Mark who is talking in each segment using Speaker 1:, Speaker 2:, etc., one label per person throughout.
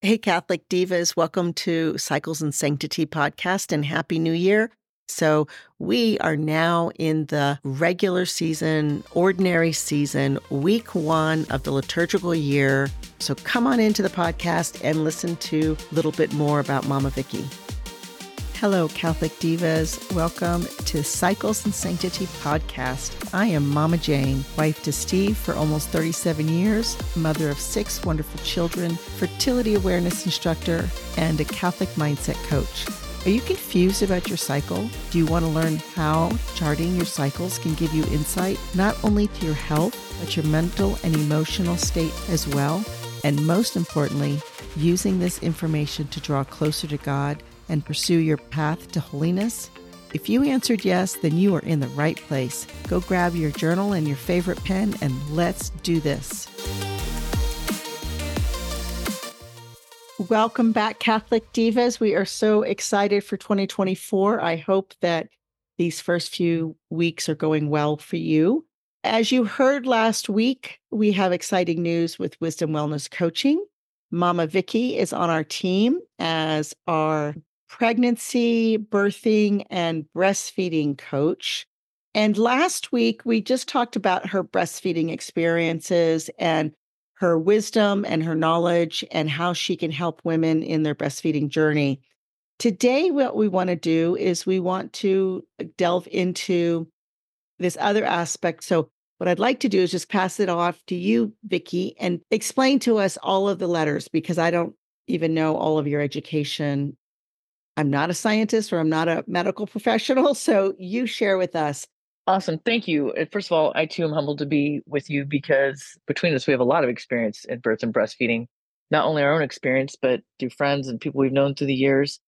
Speaker 1: Hey, Catholic Divas, welcome to Cycles and Sanctity podcast and Happy New Year. So, we are now in the regular season, ordinary season, week one of the liturgical year. So, come on into the podcast and listen to a little bit more about Mama Vicki. Hello, Catholic Divas. Welcome to Cycles and Sanctity podcast. I am Mama Jane, wife to Steve for almost 37 years, mother of six wonderful children, fertility awareness instructor, and a Catholic mindset coach. Are you confused about your cycle? Do you want to learn how charting your cycles can give you insight not only to your health, but your mental and emotional state as well? And most importantly, using this information to draw closer to God and pursue your path to holiness? If you answered yes, then you are in the right place. Go grab your journal and your favorite pen and let's do this. Welcome back, Catholic Divas. We are so excited for 2024. I hope that these first few weeks are going well for you. As you heard last week, we have exciting news with Wisdom Wellness Coaching. Mama Vicki is on our team as our pregnancy, birthing, and breastfeeding coach. And last week, we just talked about her breastfeeding experiences and her wisdom and her knowledge and how she can help women in their breastfeeding journey. Today, what we want to do is we want to uh, delve into this other aspect. So, what I'd like to do is just pass it off to you, Vicki, and explain to us all of the letters because I don't even know all of your education I'm not a scientist or I'm not a medical professional. So you share with us.
Speaker 2: Awesome. Thank you. First of all, I too am humbled to be with you because between us, we have a lot of experience in birth and breastfeeding, not only our own experience, but through friends and people we've known through the years.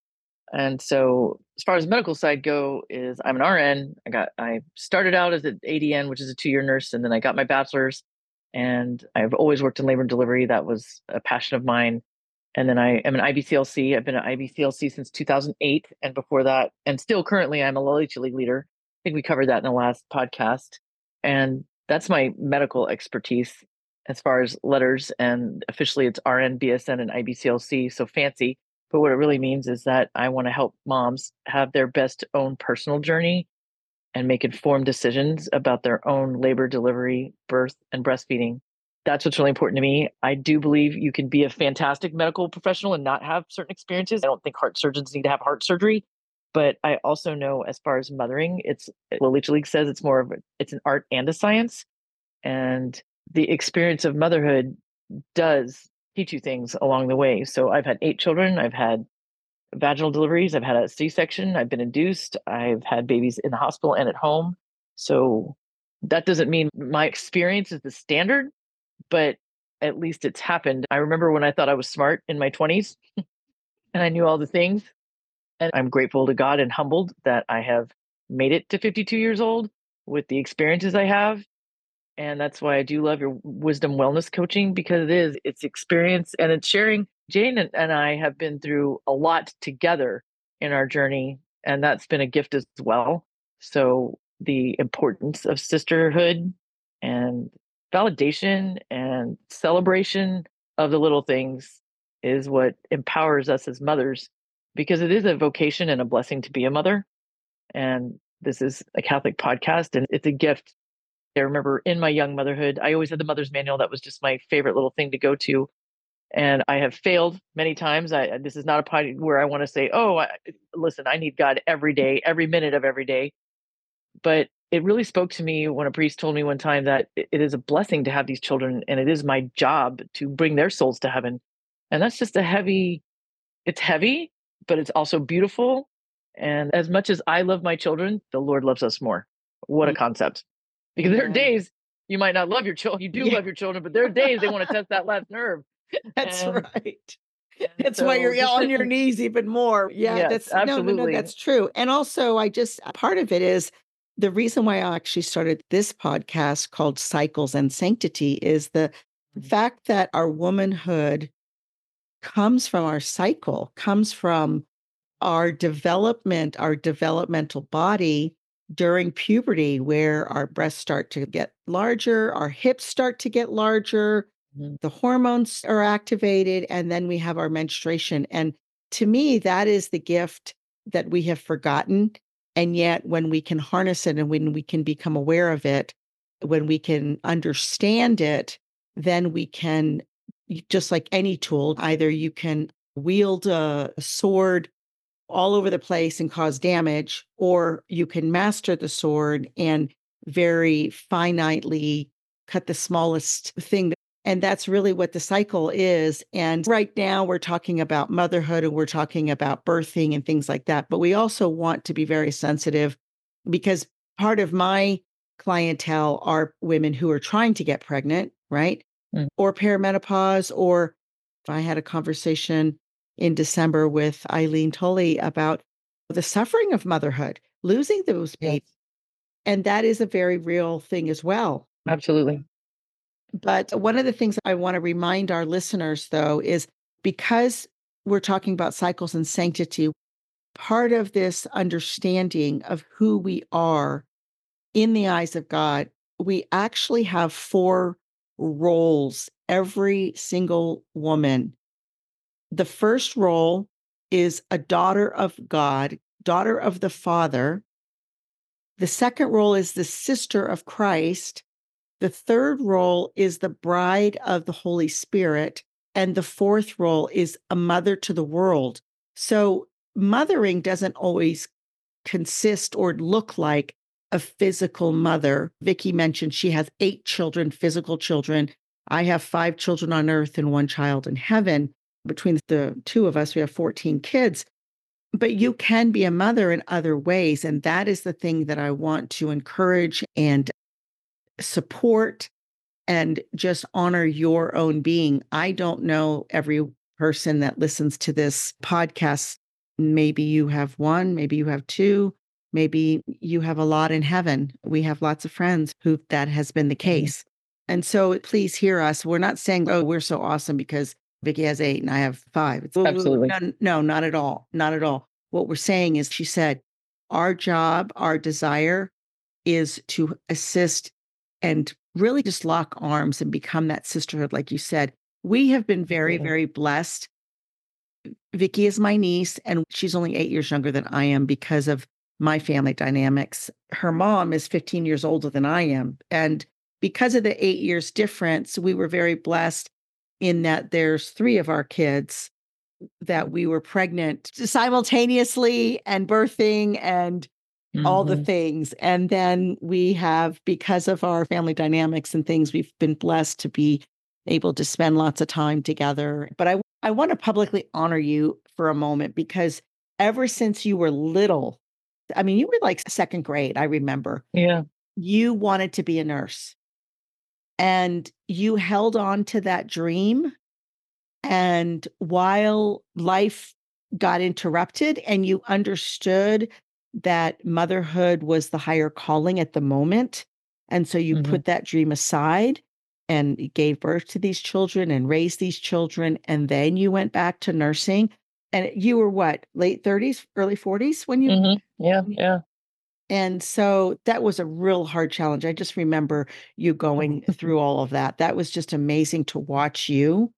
Speaker 2: And so as far as medical side go is I'm an RN. I got I started out as an ADN, which is a two-year nurse, and then I got my bachelor's and I've always worked in labor and delivery. That was a passion of mine and then I am an IBCLC. I've been an IBCLC since 2008, and before that, and still currently, I'm a LHLE leader. I think we covered that in the last podcast, and that's my medical expertise as far as letters. And officially, it's RN, BSN, and IBCLC. So fancy, but what it really means is that I want to help moms have their best own personal journey and make informed decisions about their own labor, delivery, birth, and breastfeeding that's what's really important to me. I do believe you can be a fantastic medical professional and not have certain experiences. I don't think heart surgeons need to have heart surgery, but I also know as far as mothering, it's eh, well, Leche League says it's more of a, it's an art and a science, and the experience of motherhood does teach you things along the way. So I've had eight children. I've had vaginal deliveries. I've had a C-section. I've been induced. I've had babies in the hospital and at home. So that doesn't mean my experience is the standard, but at least it's happened. I remember when I thought I was smart in my 20s and I knew all the things. And I'm grateful to God and humbled that I have made it to 52 years old with the experiences I have. And that's why I do love your wisdom wellness coaching because it is, it's experience and it's sharing. Jane and, and I have been through a lot together in our journey, and that's been a gift as well. So, the importance of sisterhood and validation and celebration of the little things is what empowers us as mothers because it is a vocation and a blessing to be a mother. And this is a Catholic podcast and it's a gift. I remember in my young motherhood, I always had the mother's manual. That was just my favorite little thing to go to. And I have failed many times. I, this is not a pod where I want to say, oh, I, listen, I need God every day, every minute of every day. But it really spoke to me when a priest told me one time that it is a blessing to have these children and it is my job to bring their souls to heaven. And that's just a heavy, it's heavy, but it's also beautiful. And as much as I love my children, the Lord loves us more. What a mm. concept. Because there are days you might not love your children. You do yeah. love your children, but there are days they want to test that last nerve.
Speaker 1: That's and, right. That's so, why you're on your knees even more. Yeah, yes, that's absolutely. no, no, no, that's true. And also, I just part of it is the reason why I actually started this podcast called Cycles and Sanctity is the mm-hmm. fact that our womanhood comes from our cycle, comes from our development, our developmental body during puberty, where our breasts start to get larger, our hips start to get larger, mm-hmm. the hormones are activated, and then we have our menstruation. And to me, that is the gift that we have forgotten. And yet, when we can harness it and when we can become aware of it, when we can understand it, then we can, just like any tool, either you can wield a, sword all over the place and cause damage, or you can master the sword and very finitely cut the smallest thing. And that's really what the cycle is. And right now, we're talking about motherhood and we're talking about birthing and things like that. But we also want to be very sensitive because part of my clientele are women who are trying to get pregnant, right? Mm. Or perimenopause. Or I had a conversation in December with Eileen Tully about the suffering of motherhood, losing those babies. Yes. And that is a very real thing as well.
Speaker 2: Absolutely.
Speaker 1: But one of the things I want to remind our listeners, though, is because we're talking about cycles and sanctity, part of this understanding of who we are in the eyes of God, we actually have four roles, every single woman. The first role is a daughter of God, daughter of the Father. The second role is the sister of Christ. The third role is the bride of the Holy Spirit. And the fourth role is a mother to the world. So, mothering doesn't always consist or look like a physical mother. Vicki mentioned she has eight children, physical children. I have five children on earth and one child in heaven. Between the two of us, we have 14 kids. But you can be a mother in other ways. And that is the thing that I want to encourage and support and just honor your own being. I don't know every person that listens to this podcast. Maybe you have one, maybe you have two, maybe you have a lot in heaven. We have lots of friends who that has been the mm-hmm. case. And so please hear us. We're not saying, oh, we're so awesome because Vicki has eight and I have five.
Speaker 2: It's, Absolutely.
Speaker 1: No, no, not at all. Not at all. What we're saying is, she said, our job, our desire is to assist and really just lock arms and become that sisterhood, like you said. We have been very, very blessed. Vicki is my niece, and she's only eight years younger than I am because of my family dynamics. Her mom is 15 years older than I am. And because of the eight years difference, we were very blessed in that there's three of our kids that we were pregnant simultaneously and birthing and mm-hmm. all the mm-hmm. things. And then we have, because of our family dynamics and things, we've been blessed to be able to spend lots of time together. But I, I want to publicly honor you for a moment because ever since you were little, I mean, you were like second grade, I remember.
Speaker 2: Yeah.
Speaker 1: You wanted to be a nurse and you held on to that dream. And while life got interrupted and you understood that motherhood was the higher calling at the moment. And so you mm-hmm. put that dream aside and gave birth to these children and raised these children. And then you went back to nursing. And you were what, late 30s, early 40s when you?
Speaker 2: Mm-hmm. Yeah, yeah.
Speaker 1: And so that was a real hard challenge. I just remember you going through all of that. That was just amazing to watch you.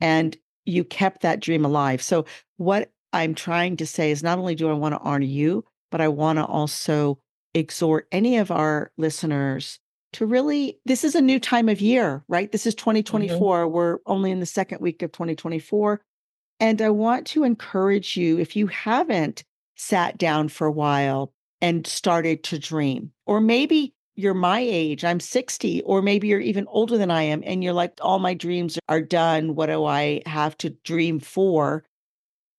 Speaker 1: And you kept that dream alive. So, what I'm trying to say is not only do I want to honor you, but I want to also exhort any of our listeners to really, this is a new time of year, right? This is 2024. Mm-hmm. We're only in the second week of 2024. And I want to encourage you, if you haven't sat down for a while and started to dream, or maybe you're my age, I'm 60, or maybe you're even older than I am, and you're like, all my dreams are done. What do I have to dream for?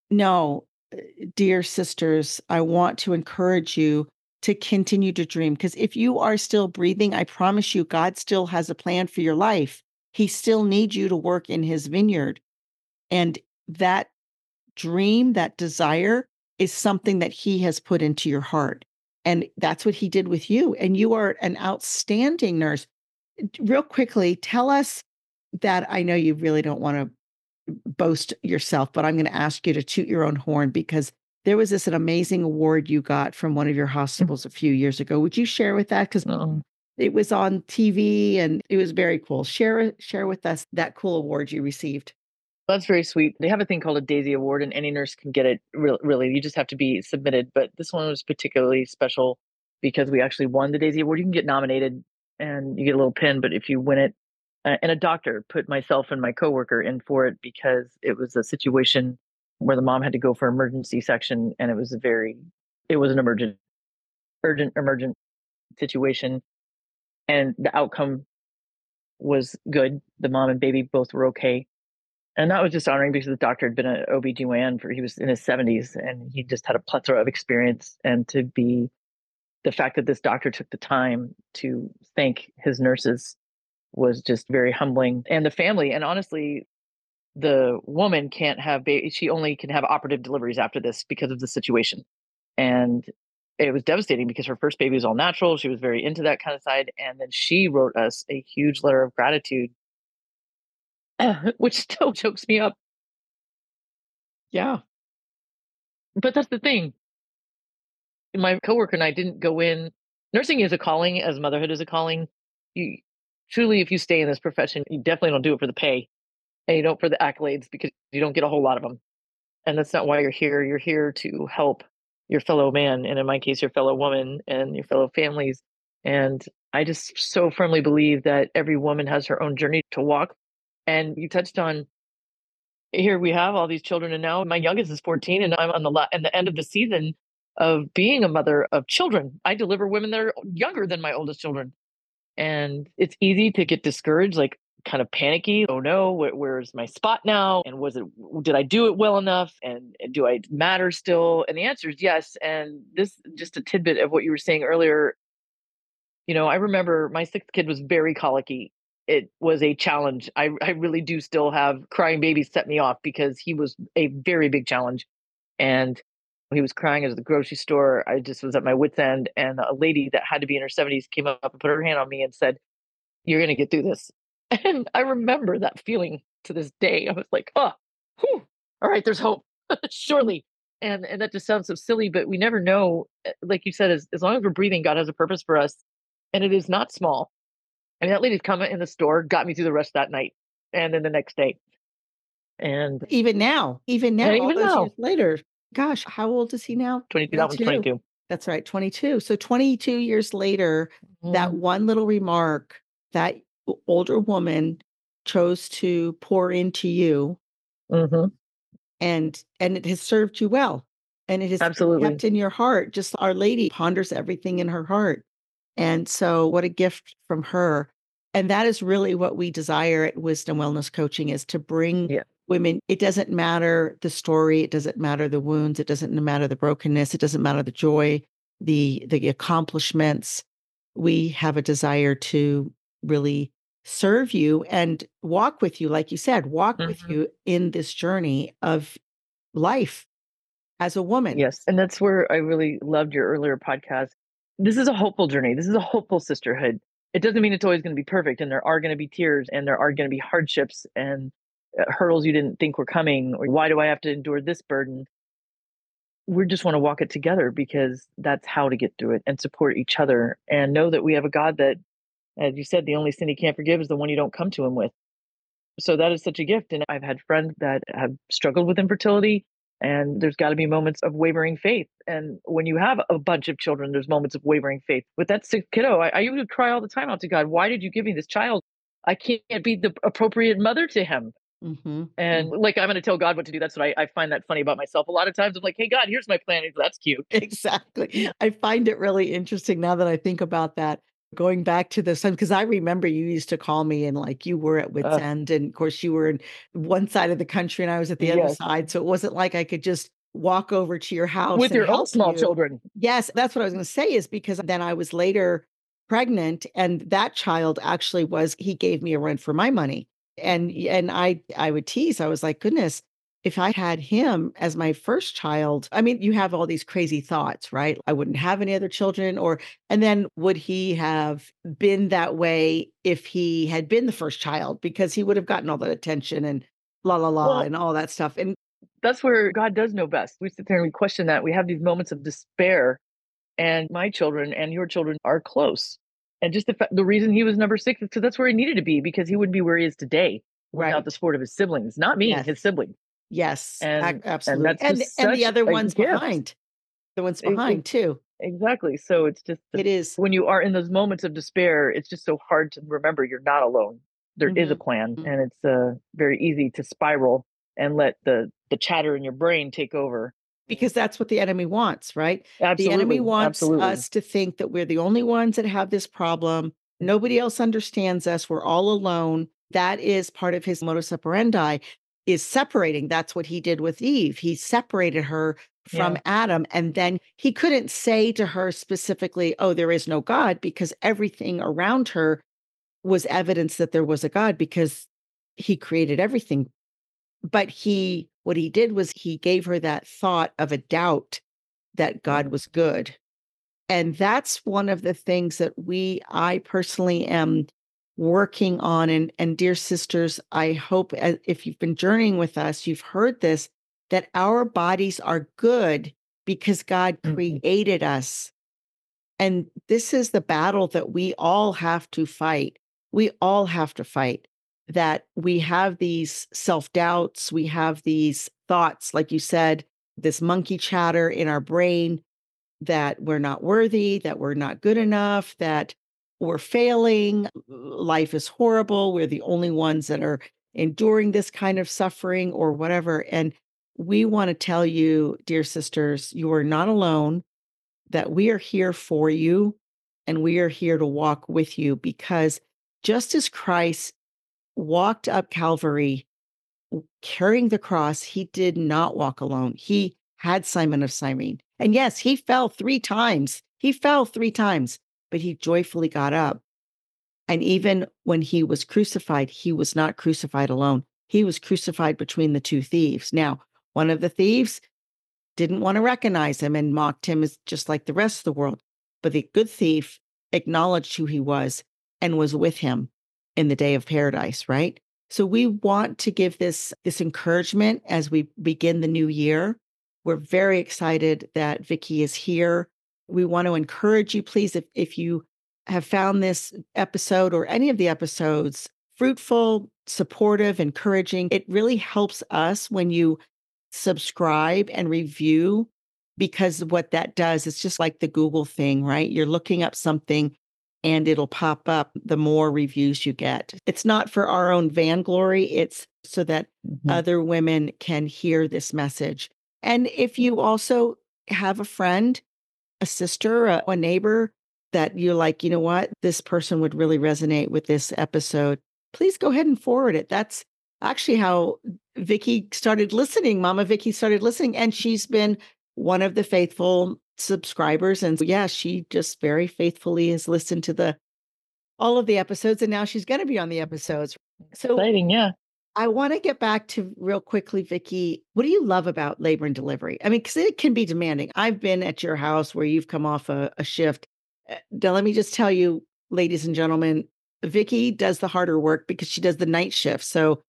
Speaker 1: No, Uh, dear sisters, I want to encourage you to continue to dream because if you are still breathing, I promise you, God still has a plan for your life. He still needs you to work in his vineyard. And that dream, that desire is something that he has put into your heart. And that's what he did with you. And you are an outstanding nurse. Real quickly, tell us that I know you really don't want to boast yourself, but I'm going to ask you to toot your own horn because there was this an amazing award you got from one of your mm. hospitals a few years ago. Would you share with that? Because it was on TV and it was very cool. Share share with us that cool award you received.
Speaker 2: That's very sweet. They have a thing called a Daisy Award, and any nurse can get it. Really, you just have to be submitted. But this one was particularly special because we actually won the Daisy Award. You can get nominated and you get a little pin, but if you win it, and a doctor put myself and my coworker in for it because it was a situation where the mom had to go for emergency section, and it was a very, it was an emergent, urgent, emergent situation, and the outcome was good. The mom and baby both were okay and that was just honoring because the doctor had been an OB/GYN for he was in his 70s and he just had a plethora of experience and to be the fact that this doctor took the time to thank his nurses was just very humbling and the family and honestly the woman can't have baby she only can have operative deliveries after this because of the situation and it was devastating because her first baby was all natural she was very into that kind of side and then she wrote us a huge letter of gratitude which still chokes me up. Yeah. But that's the thing. My coworker and I didn't go in. Nursing is a calling, as motherhood is a calling. You truly, if you stay in this profession, you definitely don't do it for the pay and you don't for the accolades because you don't get a whole lot of them. And that's not why you're here. You're here to help your fellow man, and in my case, your fellow woman and your fellow families. And I just so firmly believe that every woman has her own journey to walk and you touched on here we have all these children, and now my youngest is 14, and I'm on the la- the end of the season of being a mother of children. I deliver women that are younger than my oldest children, and it's easy to get discouraged, like kind of panicky. Oh no, wh- where's my spot now? And was it did I do it well enough? And, and do I matter still? And the answer is yes. And this just a tidbit of what you were saying earlier. You know, I remember my sixth kid was very colicky it was a challenge. I, I really do still have crying babies set me off because he was a very big challenge. And he was crying at the grocery store. I just was at my wits' end. And a lady that had to be in her 70s came up and put her hand on me and said, You're going to get through this. And I remember that feeling to this day. I was like, Oh, whew, all right, there's hope, surely. And, and that just sounds so silly, but we never know. Eh, like you said, as, as long as we're breathing, God has a purpose for us. And it is not small and that lady's comment in the store got me through the rest of that night and then the next day. And
Speaker 1: even now, even now,
Speaker 2: even now.
Speaker 1: later, gosh, how old is he now?
Speaker 2: 22. That was 22.
Speaker 1: That's right, 22. So 22 years later, mm-hmm. that one little remark, that older woman chose to pour into you.
Speaker 2: Mm-hmm.
Speaker 1: And and it has served you well. And it has
Speaker 2: Absolutely.
Speaker 1: kept in your heart. Just Our Lady ponders everything in her heart. And so what a gift from her. And that is really what we desire at Wisdom Wellness Coaching is to bring yeah. Women. It doesn't matter the story, it doesn't matter the wounds, it doesn't matter the brokenness, it doesn't matter the joy, the the accomplishments. We have a desire to really serve you and walk with you like you said, walk mm-hmm. with you in this journey of life as a woman.
Speaker 2: Yes, and that's where I really loved your earlier podcast this is a hopeful journey. This is a hopeful sisterhood. It doesn't mean it's always going to be perfect, and there are going to be tears, and there are going to be hardships and hurdles you didn't think were coming, or why do I have to endure this burden? We just want to walk it together because that's how to get through it and support each other and know that we have a God that, as you said, the only sin he can't forgive is the one you don't come to him with. So that is such a gift. And I've had friends that have struggled with infertility and there's got to be moments of wavering faith. And when you have a bunch of children, there's moments of wavering faith. With that sick kiddo, I, I used to cry all the time out to God, why did you give me this child? I can't be the appropriate mother to him. Mm-hmm. And mm-hmm. like, I'm going to tell God what to do. That's what I, I, find that funny about myself. A lot of times I'm like, hey, God, here's my plan. That's cute.
Speaker 1: Exactly. I find it really interesting now that I think about that going back to this time, because I remember you used to call me and like you were at wits uh, end, and of course you were in one side of the country and I was at the yes. other side, so it wasn't like I could just walk over to your house
Speaker 2: with your own small you. children.
Speaker 1: Yes, that's what I was going to say. Is because then I was later pregnant, and that child actually was he gave me a run for my money, and and I I would tease. I was like, goodness, if I had him as my first child, I mean, you have all these crazy thoughts, right? I wouldn't have any other children. Or, and then would he have been that way if he had been the first child? Because he would have gotten all that attention and la la la well, and all that stuff. And
Speaker 2: that's where God does know best. We sit there and we question that. We have these moments of despair, and my children and your children are close. And just the fa- the reason he was number six is because that's where he needed to be because he wouldn't be where he is today without the support of his siblings. Not me,
Speaker 1: Yes.
Speaker 2: his sibling.
Speaker 1: Yes,
Speaker 2: And- and
Speaker 1: absolutely.
Speaker 2: that's
Speaker 1: And, and the other ones
Speaker 2: gift.
Speaker 1: behind. The ones
Speaker 2: It- it-
Speaker 1: behind too.
Speaker 2: Exactly. So it's just
Speaker 1: It is.
Speaker 2: when you are in those moments of despair, it's just so hard to remember you're not alone. There is a plan,
Speaker 1: Mhm.
Speaker 2: and it's uh, very easy to spiral and let the the chatter in your brain take over.
Speaker 1: Because that's what the enemy wants, right?
Speaker 2: Absolutely,
Speaker 1: The enemy wants
Speaker 2: absolutely.
Speaker 1: us to think that we're the only ones that have this problem. Nobody else understands us. We're all alone. That is part of his modus operandi is separating. That's what he did with Eve. He separated her from
Speaker 2: Yeah.
Speaker 1: Adam and then he couldn't say to her specifically, "Oh, there is no God," because everything around her was evidence that there was a God because he created everything. But he what he did was he gave her that thought of a doubt that God was good. And that's one of the things that we, I personally am working on. And, and dear sisters, I hope uh, if you've been journeying with us, you've heard this that our bodies are good because God
Speaker 2: Mhm.
Speaker 1: created us. And this is the battle that we all have to fight. We all have to fight that we have these self doubts, we have these thoughts, like you said, this monkey chatter in our brain that we're not worthy, that we're not good enough, that we're failing, life is horrible, we're the only ones that are enduring this kind of suffering or whatever. And we want to tell you, dear sisters, you are not alone, that we are here for you and we are here to walk with you because just as Christ walked up Calvary carrying the cross, he did not walk alone. He had Simon of Cyrene. And yes, he fell three times. He fell three times, but he joyfully got up. And even when he was crucified, he was not crucified alone. He was crucified between the two thieves. Now, one of the thieves didn't want to recognize him and mocked him as just like the rest of the world. But the good thief acknowledged who he was and was with him in the day of paradise, right? So we mm-hmm. want to give this this encouragement as we begin the new year. We're very excited that Vicki is here. We want to encourage you, please, if, if you have found this episode or any of the episodes fruitful, supportive, encouraging, it really helps us when you subscribe and review because what that does, it's just like the Google thing, right? You're looking up something and it'll pop up the more reviews you get. It's not for our own vainglory, it's so that
Speaker 2: Mhm.
Speaker 1: other women can hear this message. And if you also have a friend, a sister, a, a neighbor that you're like, you know what, this person would really resonate with this episode, please go ahead and forward it. That's actually how Vicki started listening. Mama Vicki started listening, and she's been one of the faithful subscribers. And yeah, she just very faithfully has listened to the all of the episodes, and now she's going to be on the episodes. So
Speaker 2: Exciting, yeah.
Speaker 1: I want to get back to real quickly, Vicki. What do you love about labor and delivery? I mean, because it can be demanding. I've been at your house where you've come off a, a shift. Uh, Now, let me just tell you, ladies and gentlemen, Vicki does the harder work because she does the night shift. So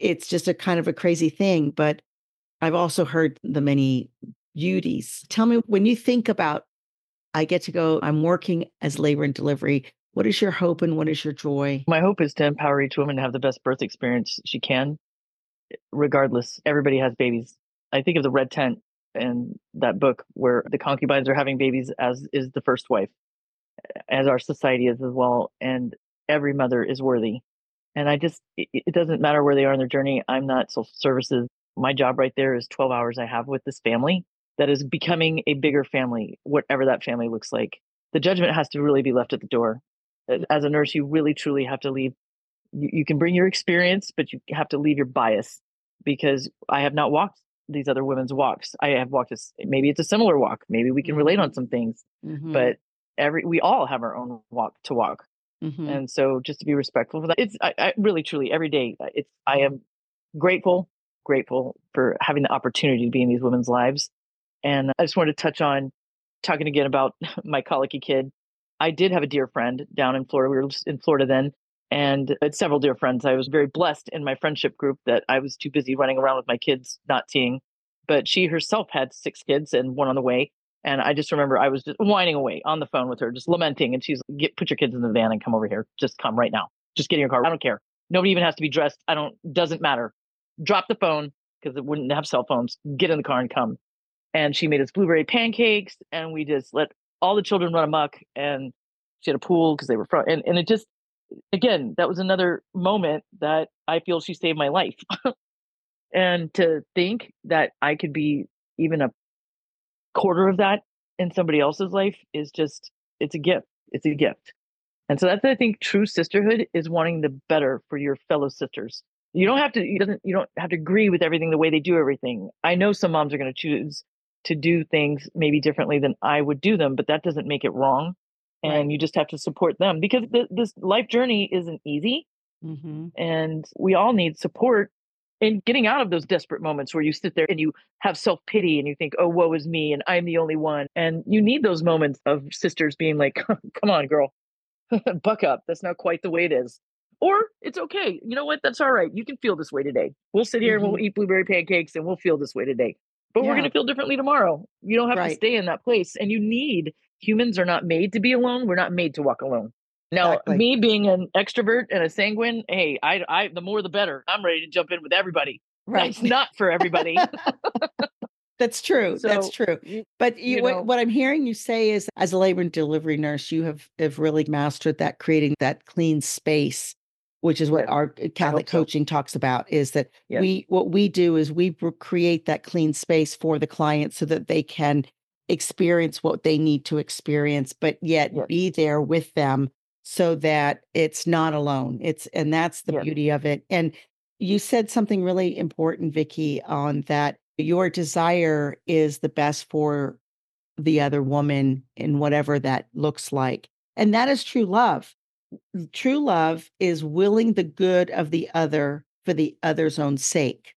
Speaker 1: it's just a kind of a crazy thing. But I've also heard the many beauties. Tell me when you think about, I get to go, I'm working as labor and delivery. What is your hope and what is your joy?
Speaker 2: My hope is to empower each woman to have the best birth experience she can, eh, regardless. Everybody has babies. I think of the red tent and that book where the concubines are having babies, as is the first wife, eh, as our society is as well. And every mother is worthy. And I just, it, it doesn't matter where they are in their journey. I'm not social services. My job right there is 12 hours I have with this family that is becoming a bigger family, whatever that family looks like. The judgment has to really be left at the door. As a nurse, you really truly have to leave. You, can bring your experience, but you have to leave your bias because I have not walked these other women's walks. I have walked this, maybe it's a similar walk. Maybe we can relate on some things,
Speaker 1: Mhm,
Speaker 2: but every, we all have our own walk to walk.
Speaker 1: mhm.
Speaker 2: And so just to be respectful for that, it's, I, I really, truly every day, uh, it's, I am grateful, grateful for having the opportunity to be in these women's lives. And I just wanted to touch on talking again about my colicky kid. I did have a dear friend down in Florida. We were in Florida then, and I had several dear friends. I was very blessed in my friendship group that I was too busy running around with my kids, not seeing. But she herself had six kids and one on the way. And I just remember I was just whining away on the phone with her, just lamenting. And she's, get, put your kids in the van and come over here. Just come right now. Just get in your car. I don't care. Nobody even has to be dressed. I don't, doesn't matter. Drop the phone because it wouldn't have cell phones. Get in the car and come. And she made us blueberry pancakes and we just let all the children run amok. And she had a pool because they were front. And, and it just, again, that was another moment that I feel she saved my life. and to think that I could be even a quarter of that in somebody else's life is just it's a gift it's a gift and so that's i think true sisterhood is wanting the better for your fellow sisters you don't have to you doesn't you don't have to agree with everything the way they do everything i know some moms are going to choose to do things maybe differently than i would do them but that doesn't make it wrong and right. you just have to support them because th- this life journey isn't easy mm-hmm. and we all need support in getting out of those desperate moments where you sit there and you have self pity and you think, oh, woe is me and I'm the only one. And you need those moments of sisters being like, come on, girl, buck up. That's not quite the way it is. Or it's okay. You know what? That's all right. You can feel this way today. We'll sit here mm-hmm. and we'll mm-hmm. eat blueberry pancakes and we'll feel this way today. But yeah. we're going to feel differently tomorrow. You don't have right. to stay in that place. And you need humans are not made to be alone. We're not made to walk alone. Now, exactly. me being an extrovert and a sanguine, hey, I, I, the more the better. I'm ready to jump in with everybody. Right. That's not for everybody.
Speaker 1: That's true. So, That's true. But you, you know, what, what, I'm hearing you say is, as a labor and delivery nurse, you have have really mastered that creating that clean space, which is what our uh, Catholic coaching so. talks about. Is that yes. we what we do is we create that clean space for the client so that they can experience what they need to experience, but yet yes. be there with them so that it's not alone. It's and that's the beauty of it. And you said something really important, Vicki, on that your desire is the best for the other woman in whatever that looks like. And that is true love. True love is willing the good of the other for the other's own sake.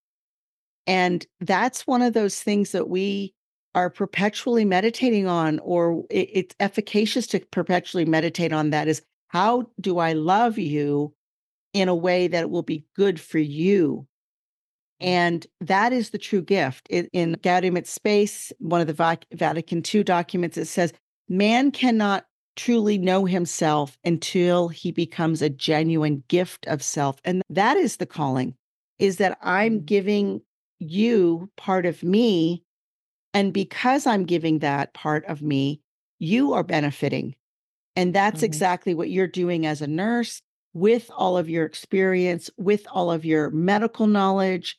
Speaker 1: And that's one of those things that we are perpetually meditating on, or it's efficacious to perpetually meditate on that is how do I love you in a way that will be good for you? Mm. And that is the true gift. It, in Gaudium et Spes, one of the Vatican II documents, it says, man cannot truly know himself until he becomes a genuine gift of self. And that is the calling, is that I'm mm. giving you part of me. And because I'm giving that part of me, you are benefiting. And that's mm-hmm. exactly what you're doing as a nurse with all of your experience, with all of your medical knowledge,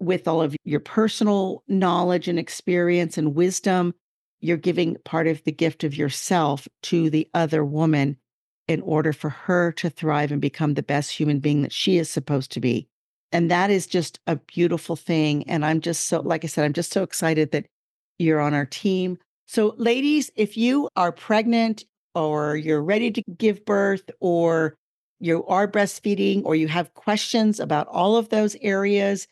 Speaker 1: with all of your personal knowledge and experience and wisdom. You're giving part of the gift of yourself to the other woman in order for her to thrive and become the best human being that she is supposed to be. And that is just a beautiful thing. And I'm just so, like I said, I'm just so excited that you're on our team. So, ladies, if you are pregnant or you're ready to give birth, or you are breastfeeding, or you have questions about all of those areas,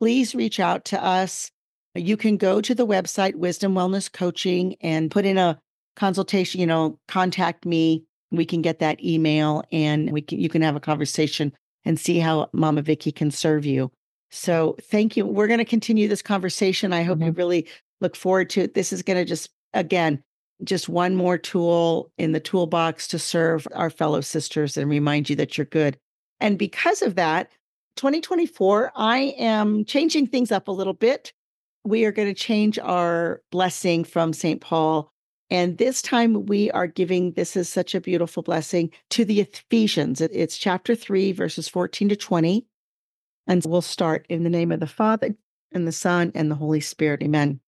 Speaker 1: please reach out to us. You can go to the website Wisdom Wellness Coaching and put in a consultation, you know, contact me. We can get that email and we can you can have a conversation and see how Mama Vicki can serve you. So thank you. We're going to continue this conversation. I hope mm-hmm. you really look forward to it. This is going to just again just one more tool in the toolbox to serve our fellow sisters and remind you that you're good. And because of that, 2024, I am changing things up a little bit. We are going to change our blessing from St. Paul. And this time we are giving this is such a beautiful blessing to the Ephesians. It's chapter 3, verses 14 to 20. And we'll start in the name of the Father and the Son and the Holy Spirit. Amen.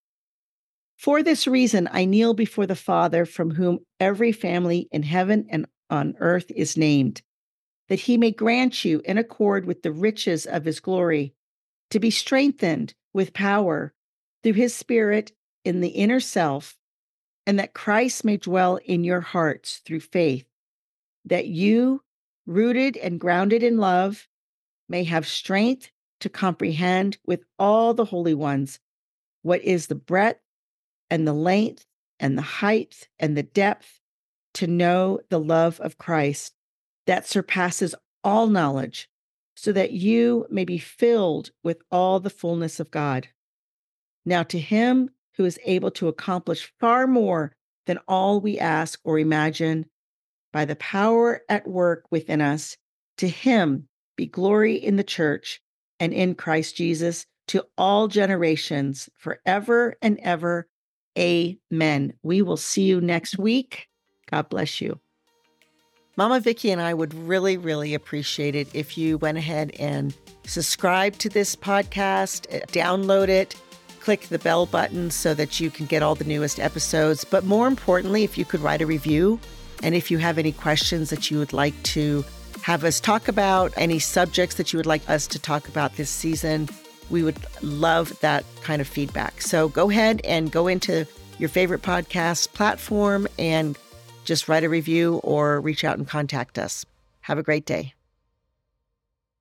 Speaker 1: For this reason, I kneel before the Father, from whom every family in heaven and on earth is named, that he may grant you, in accord with the riches of his glory, to be strengthened with power through his Spirit in the inner self, and that Christ may dwell in your hearts through faith, that you, rooted and grounded in love, may have strength to comprehend with all the holy ones what is the breadth and the length and the height and the depth to know the love of Christ that surpasses all knowledge, so that you may be filled with all the fullness of God. Now, to him who is able to accomplish far more than all we ask or imagine by the power at work within us. To him be glory in the church and in Christ Jesus to all generations forever and ever. Amen. We will see you next week. God bless you. Mama Vicki and I would really, really appreciate it if you went ahead and subscribe to this podcast, uh, download it, click the bell button so that you can get all the newest episodes. But more importantly, if you could write a review and if you have any questions that you would like to have us talk about, any subjects that you would like us to talk about this season, we would love that kind of feedback. So go ahead and go into your favorite podcast platform and just write a review or reach out and contact us. Have a great day.